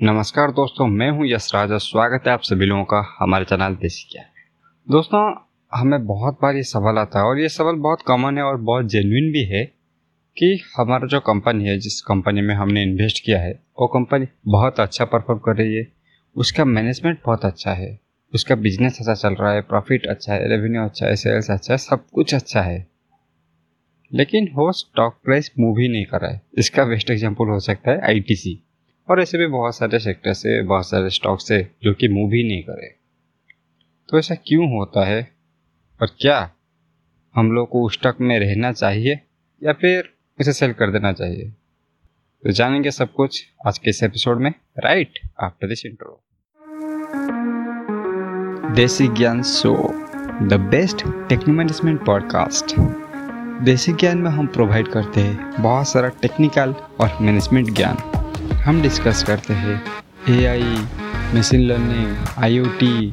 नमस्कार दोस्तों, मैं हूँ यश राजा। स्वागत है आप सभी लोगों का हमारे चैनल देसी क्या। दोस्तों, हमें बहुत बार ये सवाल आता है और ये सवाल बहुत कॉमन है और बहुत जेन्युइन भी है कि हमारा जो कंपनी है, जिस कंपनी में हमने इन्वेस्ट किया है, वो कंपनी बहुत अच्छा परफॉर्म कर रही है। उसका मैनेजमेंट बहुत अच्छा है। उसका बिज़नेस अच्छा चल रहा है प्रॉफिट अच्छा है रेवेन्यू अच्छा है सेल्स अच्छा है, सब कुछ अच्छा है। लेकिन वो स्टॉक प्राइस मूव ही नहीं कर रहा है। इसका बेस्ट एग्ज़ाम्पल हो सकता है आईटीसी और ऐसे भी बहुत सारे सेक्टर है बहुत सारे स्टॉक्स है जो कि मूव ही नहीं करे। तो ऐसा क्यों होता है? और क्या हम लोग को उस स्टॉक में रहना चाहिए या फिर उसे सेल कर देना चाहिए? तो जानेंगे सब कुछ आज के इस एपिसोड में right after this intro Desi Gyan show the best techno management podcast Desi Gyan में हम प्रोवाइड करते हैं बहुत सारा टेक्निकल और मैनेजमेंट ज्ञान। हम डिस्कस करते हैं एआई मशीन लर्निंग आईओटी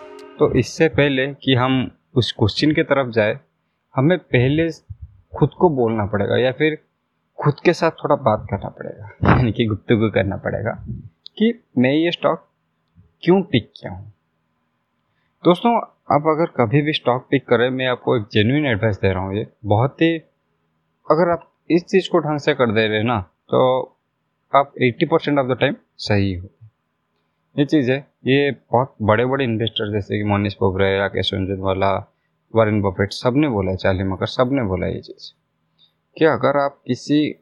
तो इससे पहले कि हम उस क्वेश्चन की तरफ़ जाए, हमें पहले खुद को बोलना पड़ेगा या फिर खुद के साथ थोड़ा बात करना पड़ेगा। यानी कि गुप्तगु करना पड़ेगा कि मैं ये स्टॉक क्यों पिक किया हूँ? दोस्तों, आप अगर कभी भी स्टॉक पिक करें, मैं आपको एक जेन्यून एडवाइस दे रहा हूँ ये। बहुत ही, अगर आप इस चीज़ को ढंग से कर दे रहे ना तो आप 80 परसेंट ऑफ़ द टाइम सही हो। ये चीज़ है। ये बहुत बड़े बड़े इन्वेस्टर जैसे कि मोनिश पोखरे राकेश वाला वारेन बफेट सबने बोला है, चार्ली मकर सबने बोला ये चीज़। कि अगर आप किसी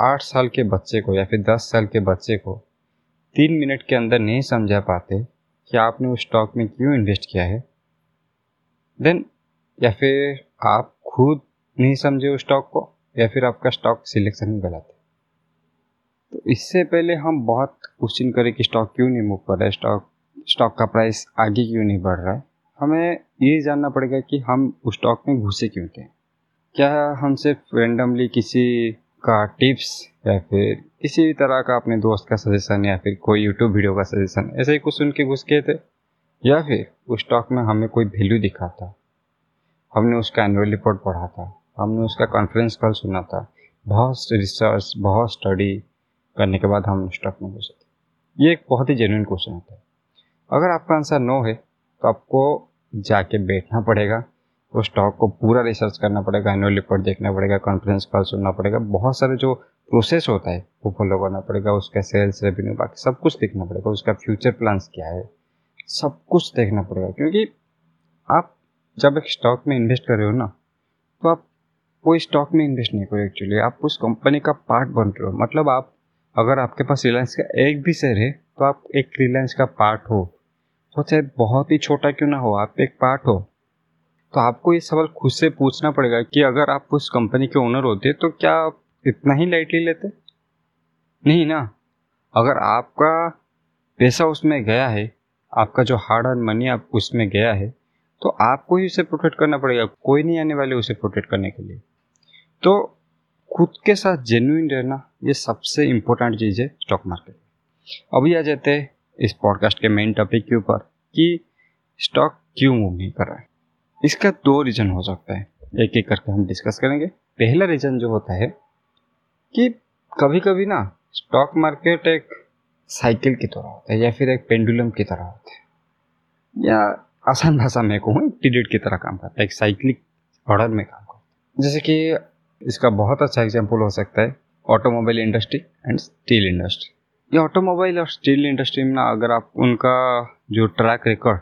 आठ साल के बच्चे को या फिर दस साल के बच्चे को तीन मिनट के अंदर नहीं समझा पाते कि आपने उस स्टॉक में क्यों इन्वेस्ट किया है देन या फिर आप खुद नहीं समझे उस स्टॉक को या फिर आपका स्टॉक सिलेक्शन गलत है। तो इससे पहले हम बहुत क्वेश्चन करें कि स्टॉक क्यों नहीं मूव कर रहा है? स्टॉक स्टॉक का प्राइस आगे क्यों नहीं बढ़ रहा है? हमें ये जानना पड़ेगा कि हम उस स्टॉक में घुसे क्यों थे। क्या हम सिर्फ़ रेंडमली किसी का टिप्स या फिर किसी भी तरह का अपने दोस्त का सजेशन या फिर कोई यूट्यूब वीडियो का सजेशन ऐसे ही कुछ सुन के घुस गए थे? या फिर उस स्टॉक में हमें कोई वैल्यू दिखा था हमने उसका एनुअल रिपोर्ट पढ़ा था। हमने उसका कॉन्फ्रेंस कॉल सुना था। बहुत रिसर्च बहुत स्टडी करने के बाद हम स्टॉक में घुसे सकते। ये एक बहुत ही जेन्यून क्वेश्चन होता है। अगर आपका आंसर नो है तो आपको जाके बैठना पड़ेगा, उस स्टॉक को पूरा रिसर्च करना पड़ेगा एनुअल रिपोर्ट देखना पड़ेगा कॉन्फ्रेंस कॉल सुनना पड़ेगा, बहुत सारे जो प्रोसेस होता है, वो फॉलो करना पड़ेगा, उसका सेल्स रेवेन्यू बाकी सब कुछ देखना पड़ेगा, उसका फ्यूचर प्लान्स क्या है, सब कुछ देखना पड़ेगा, क्योंकि आप जब एक स्टॉक में इन्वेस्ट कर रहे हो ना तो आप कोई स्टॉक में इन्वेस्ट नहीं करो एक्चुअली आप उस कंपनी का पार्ट बन रहे हो मतलब आप अगर आपके पास रिलायंस का एक भी शेयर है तो आप एक रिलायंस का पार्ट हो। तो चाहे बहुत ही छोटा क्यों ना हो, आप एक पार्ट हो। तो आपको ये सवाल खुद से पूछना पड़ेगा कि अगर आप उस कंपनी के ओनर होते तो क्या आप इतना ही लाइटली लेते? नहीं ना। अगर आपका पैसा उसमें गया है, आपका जो हार्ड अर्न मनी आप उसमें गया है तो आपको ही उसे प्रोटेक्ट करना पड़ेगा। कोई नहीं आने वाले उसे प्रोटेक्ट करने के लिए। तो खुद के साथ जेन्यून रहना ये सबसे इम्पोर्टेंट चीज़ है स्टॉक मार्केट अभी आ जाते हैं इस पॉडकास्ट के मेन टॉपिक के ऊपर कि स्टॉक क्यों मूव नहीं कर रहा है। इसका दो रीज़न हो सकता है। एक एक करके हम डिस्कस करेंगे। पहला रीज़न जो होता है कि कभी कभी ना स्टॉक मार्केट एक साइकिल की तरह होता है या फिर एक पेंडुलम की तरह होता है। या आसान भाषा में कहूँ पीरियड की तरह काम करता है, एक साइक्लिक ऑर्डर में काम करता है। जैसे कि इसका बहुत अच्छा एग्ज़ाम्पल हो सकता है automobile industry and steel industry ये ऑटोमोबाइल और स्टील इंडस्ट्री में ना अगर आप उनका जो ट्रैक रिकॉर्ड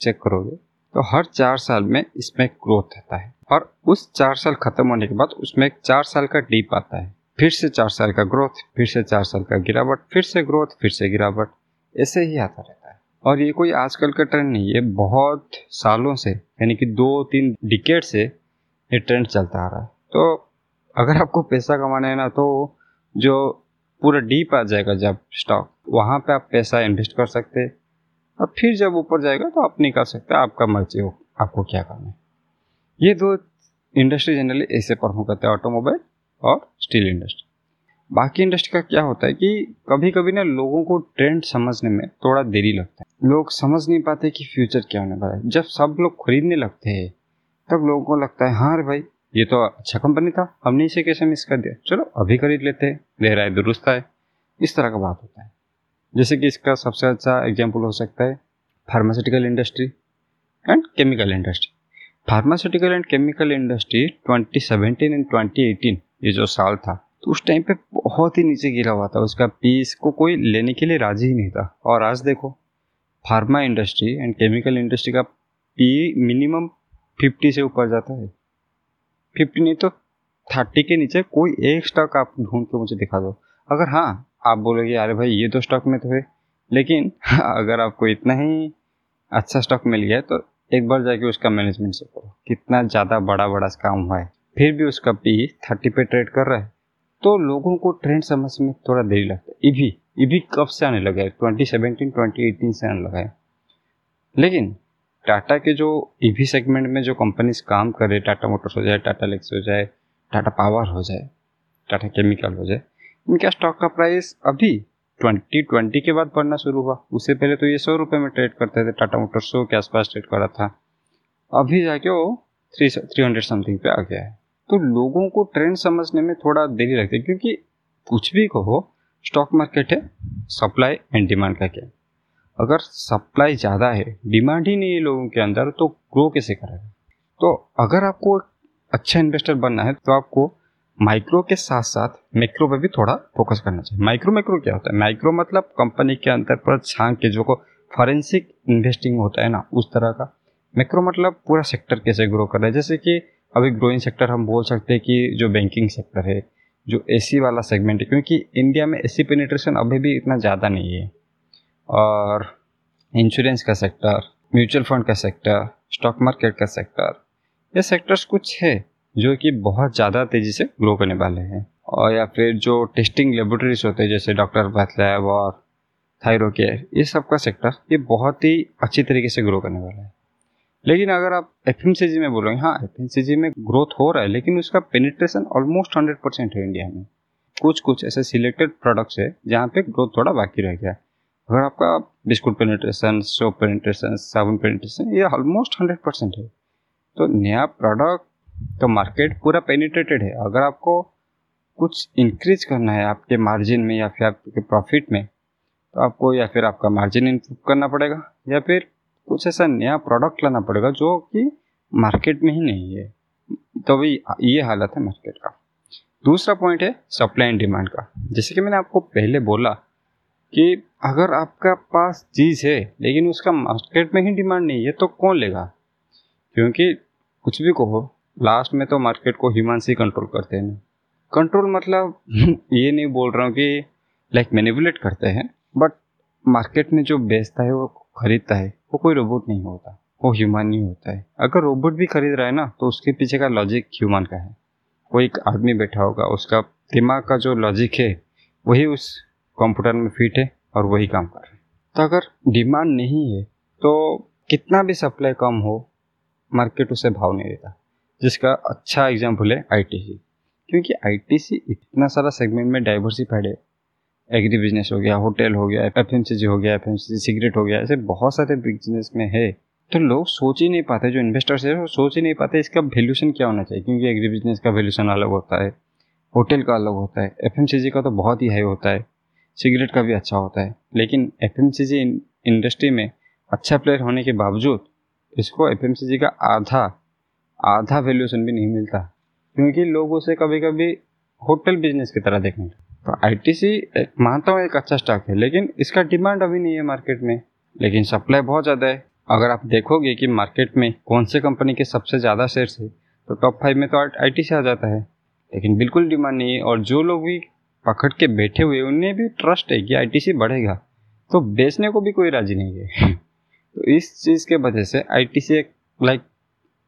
चेक करोगे तो हर चार साल में इसमें ग्रोथ रहता है और उस चार साल खत्म होने के बाद उसमें एक चार साल का डीप आता है। फिर से चार साल का ग्रोथ फिर से चार साल का गिरावट, फिर से ग्रोथ फिर से गिरावट, ऐसे ही आता रहता है। और ये कोई आजकल का ट्रेंड नहीं, ये बहुत सालों से, यानी कि दो तीन डिकेट से ये ट्रेंड चलता आ रहा है। तो अगर आपको पैसा कमाना है ना तो जो पूरा डीप आ जाएगा जब स्टॉक वहाँ पे आप पैसा इन्वेस्ट कर सकते हैं। और फिर जब ऊपर जाएगा तो आप निकाल सकते हैं, आपका मर्ज़ी हो, आपको क्या करना है। ये दो इंडस्ट्री जनरली ऐसे परफॉर्म करते हैं ऑटोमोबाइल और स्टील इंडस्ट्री बाकी इंडस्ट्री का क्या होता है कि कभी कभी ना लोगों को ट्रेंड समझने में थोड़ा देरी लगता है। लोग समझ नहीं पाते कि फ्यूचर क्या होने वाला है। जब सब लोग खरीदने लगते हैं, तब लोगों को लगता है हाँ रे भाई ये तो अच्छा कंपनी था। हमने इसे कैसे मिस कर दिया? चलो, अभी खरीद लेते हैं। ले रहा है दुरुस्त है। इस तरह का बात होता है। जैसे कि इसका सबसे अच्छा एग्ज़ाम्पल हो सकता है pharmaceutical industry and chemical industry pharmaceutical and chemical industry 2017 and 2018 ये जो साल था तो उस टाइम पे बहुत ही नीचे गिरा हुआ था। उसका पीस को कोई लेने के लिए राज़ी ही नहीं था। और आज देखो pharma industry and chemical industry का पी मिनिमम फिफ्टी से ऊपर जाता है। फिफ्टी नहीं तो थर्टी के नीचे कोई एक स्टॉक आप ढूंढ के मुझे दिखा दो। अगर हाँ आप बोलोगे, अरे भाई, ये तो स्टॉक में तो है। लेकिन अगर आपको इतना ही अच्छा स्टॉक मिल गया तो एक बार जाके उसका मैनेजमेंट से करो। कितना ज़्यादा बड़ा बड़ा काम हुआ है। फिर भी उसका पी थर्टी पे ट्रेड कर रहा है। तो लोगों को ट्रेंड समझ में थोड़ा देरी लगता है। ईवी ईवी कब से आने लगा है? ट्वेंटी सेवनटीन ट्वेंटी एटीन से आने लगा है। लेकिन टाटा के जो ईवी सेगमेंट में जो कंपनीज़ काम कर रहे टाटा मोटर्स हो जाए, टाटा लेक्स हो जाए, टाटा पावर हो जाए, टाटा केमिकल हो जाए, इनका स्टॉक का प्राइस अभी ट्वेंटी ट्वेंटी के बाद बढ़ना शुरू हुआ। उससे पहले तो ये सौ रुपये में ट्रेड करते थे, टाटा मोटर्स सौ के आसपास ट्रेड करा था। अभी जाके वो थ्री थ्री हंड्रेड समथिंग पे आ गया है। तो लोगों को ट्रेंड समझने में थोड़ा देरी लगती है, क्योंकि कुछ भी कहो स्टॉक मार्केट है सप्लाई एंड डिमांड का क्या? अगर सप्लाई ज़्यादा है डिमांड ही नहीं है लोगों के अंदर तो ग्रो कैसे करेगा? तो अगर आपको अच्छा इन्वेस्टर बनना है तो आपको माइक्रो के साथ साथ मैक्रो पे भी थोड़ा फोकस करना चाहिए। माइक्रो मैक्रो क्या होता है? माइक्रो मतलब कंपनी के अंदर पर छांक के, जो को फॉरेंसिक इन्वेस्टिंग होता है ना, उस तरह का। मैक्रो मतलब पूरा सेक्टर कैसे ग्रो कर रहा है? जैसे कि अभी ग्रोइंग सेक्टर हम बोल सकते हैं कि जो बैंकिंग सेक्टर है, जो एसी वाला सेगमेंट है, क्योंकि इंडिया में एसी पेनिट्रेशन अभी भी इतना ज़्यादा नहीं है। और इंश्योरेंस का सेक्टर म्यूचुअल फंड का सेक्टर स्टॉक मार्केट का सेक्टर ये सेक्टर्स कुछ है जो कि बहुत ज़्यादा तेज़ी से ग्रो करने वाले हैं। और या फिर जो टेस्टिंग लेबोरेटरीज होते हैं, जैसे डॉक्टर बैथ लैब और थायरो केयर ये सब का सेक्टर ये बहुत ही अच्छी तरीके से ग्रो करने वाला है। लेकिन अगर आप एफएमसीजी में बोलोगे हाँ एफ़ में ग्रोथ हो रहा है, लेकिन उसका पेनिट्रेशन ऑलमोस्ट हंड्रेड परसेंट है इंडिया में। कुछ कुछ ऐसे सिलेक्टेड प्रोडक्ट्स है जहाँ पे ग्रोथ थोड़ा बाकी रह गया। अगर आपका बिस्कुट पेनिट्रेशन सोप पेनिट्रेशन साबुन पेनिट्रेशन ये ऑलमोस्ट हंड्रेड परसेंट है। तो नया प्रोडक्ट तो मार्केट पूरा पेनिट्रेटेड है। अगर आपको कुछ इंक्रीज करना है आपके मार्जिन में या फिर आपके प्रॉफिट में तो आपको या फिर आपका मार्जिन इम्प्रूव करना पड़ेगा, या फिर कुछ ऐसा नया प्रोडक्ट लाना पड़ेगा जो कि मार्केट में ही नहीं है। तो भाई ये हालत है मार्केट का। दूसरा पॉइंट है सप्लाई एंड डिमांड का। जैसे कि मैंने आपको पहले बोला कि अगर आपका पास चीज़ है, लेकिन उसका मार्केट में ही डिमांड नहीं है तो कौन लेगा? क्योंकि कुछ भी कहो लास्ट में तो मार्केट को ह्यूमन से कंट्रोल करते हैं कंट्रोल मतलब ये नहीं बोल रहा हूँ कि लाइक मैनिपुलेट करते हैं बट मार्केट में जो बेचता है, वो खरीदता है, वो कोई रोबोट नहीं होता, वो ह्यूमन ही होता है। अगर रोबोट भी खरीद रहा है ना तो उसके पीछे का लॉजिक ह्यूमन का है। कोई एक आदमी बैठा होगा, उसका दिमाग का जो लॉजिक है, वही उस कंप्यूटर में फिट है और वही काम कर रहे हैं। तो अगर डिमांड नहीं है तो कितना भी सप्लाई कम हो, मार्केट उसे भाव नहीं देता। जिसका अच्छा एग्ज़ाम्पल है आईटीसी क्योंकि आईटीसी इतना सारा सेगमेंट में डाइवर्सिफाइड है। एग्री बिज़नेस हो गया होटल हो गया एफ़ हो गया एफ़ सिगरेट हो गया, ऐसे बहुत सारे बिज़नेस में है। तो लोग सोच ही नहीं पाते, जो इन्वेस्टर्स है, वो सोच ही नहीं पाते इसका वैल्यूशन क्या होना चाहिए। क्योंकि एग्री बिज़नेस का वैल्यूशन अलग होता है होटल का अलग होता है एफ़ का तो बहुत ही हाई होता है। सिगरेट का भी अच्छा होता है। लेकिन एफएमसीजी इंडस्ट्री में अच्छा प्लेयर होने के बावजूद इसको एफएमसीजी का आधा आधा वैल्यूशन भी नहीं मिलता। क्योंकि लोग उसे कभी कभी होटल बिज़नेस की तरह देखने तो आई टी मानता हूँ एक अच्छा स्टॉक है, लेकिन इसका डिमांड अभी नहीं है मार्केट में। लेकिन सप्लाई बहुत ज़्यादा है। अगर आप देखोगे कि मार्केट में कौन से कंपनी के सबसे ज़्यादा शेयर्स है तो टॉप फाइव में तो आई टी आ जाता है। लेकिन बिल्कुल डिमांड नहीं है और जो लोग भी पकड़ के बैठे हुए उन्हें भी ट्रस्ट है कि आई टी सी बढ़ेगा। तो बेचने को भी कोई राज़ी नहीं है। तो इस चीज़ के वजह से आई टी सी एक लाइक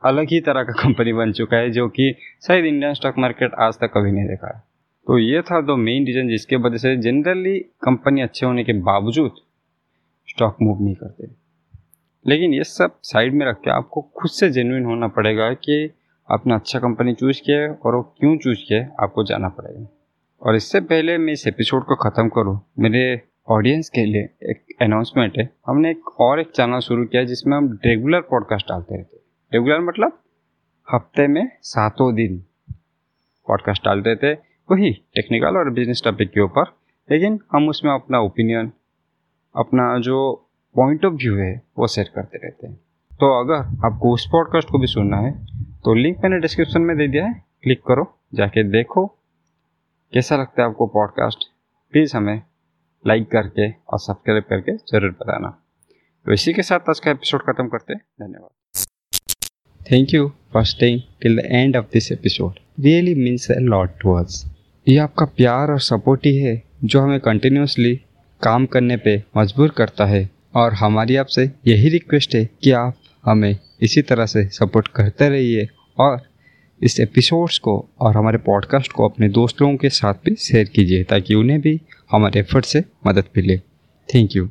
अलग ही तरह का कंपनी बन चुका है, जो कि शायद इंडियन स्टॉक मार्केट आज तक कभी नहीं देखा है। तो ये था दो मेन रीज़न जिसके वजह से जनरली कंपनी अच्छे होने के बावजूद स्टॉक मूव नहीं करते। लेकिन ये सब साइड में रख के आपको खुद से जेन्यून होना पड़ेगा कि आपने अच्छा कंपनी चूज़ किया है और वो क्यों चूज़ किया है, आपको जाना पड़ेगा। और इससे पहले मैं इस एपिसोड को ख़त्म करूँ, मेरे ऑडियंस के लिए एक अनाउंसमेंट है। हमने एक और एक चैनल शुरू किया जिसमें हम रेगुलर पॉडकास्ट डालते रहते रेगुलर मतलब हफ़्ते में सातों दिन पॉडकास्ट डालते थे वही टेक्निकल और बिज़नेस टॉपिक के ऊपर। लेकिन हम उसमें अपना ओपिनियन अपना जो पॉइंट ऑफ़ व्यू है, वो शेयर करते रहते हैं। तो अगर आपको उस पॉडकास्ट को भी सुनना है तो लिंक मैंने डिस्क्रिप्शन में दे दिया है क्लिक करो, जाके देखो। कैसा लगता है आपको पॉडकास्ट प्लीज़ हमें लाइक करके और सब्सक्राइब करके ज़रूर बताना। तो इसी के साथ आज का एपिसोड खत्म करते हैं। धन्यवाद। Thank you for staying till the end of this episode really means a lot to us ये आपका प्यार और सपोर्ट ही है, जो हमें कंटिन्यूसली काम करने पे मजबूर करता है। और हमारी आपसे यही रिक्वेस्ट है कि आप हमें इसी तरह से सपोर्ट करते रहिए और इस एपिसोड्स को और हमारे पॉडकास्ट को अपने दोस्त लोगों के साथ भी शेयर कीजिए ताकि उन्हें भी हमारे एफर्ट से मदद मिले। Thank you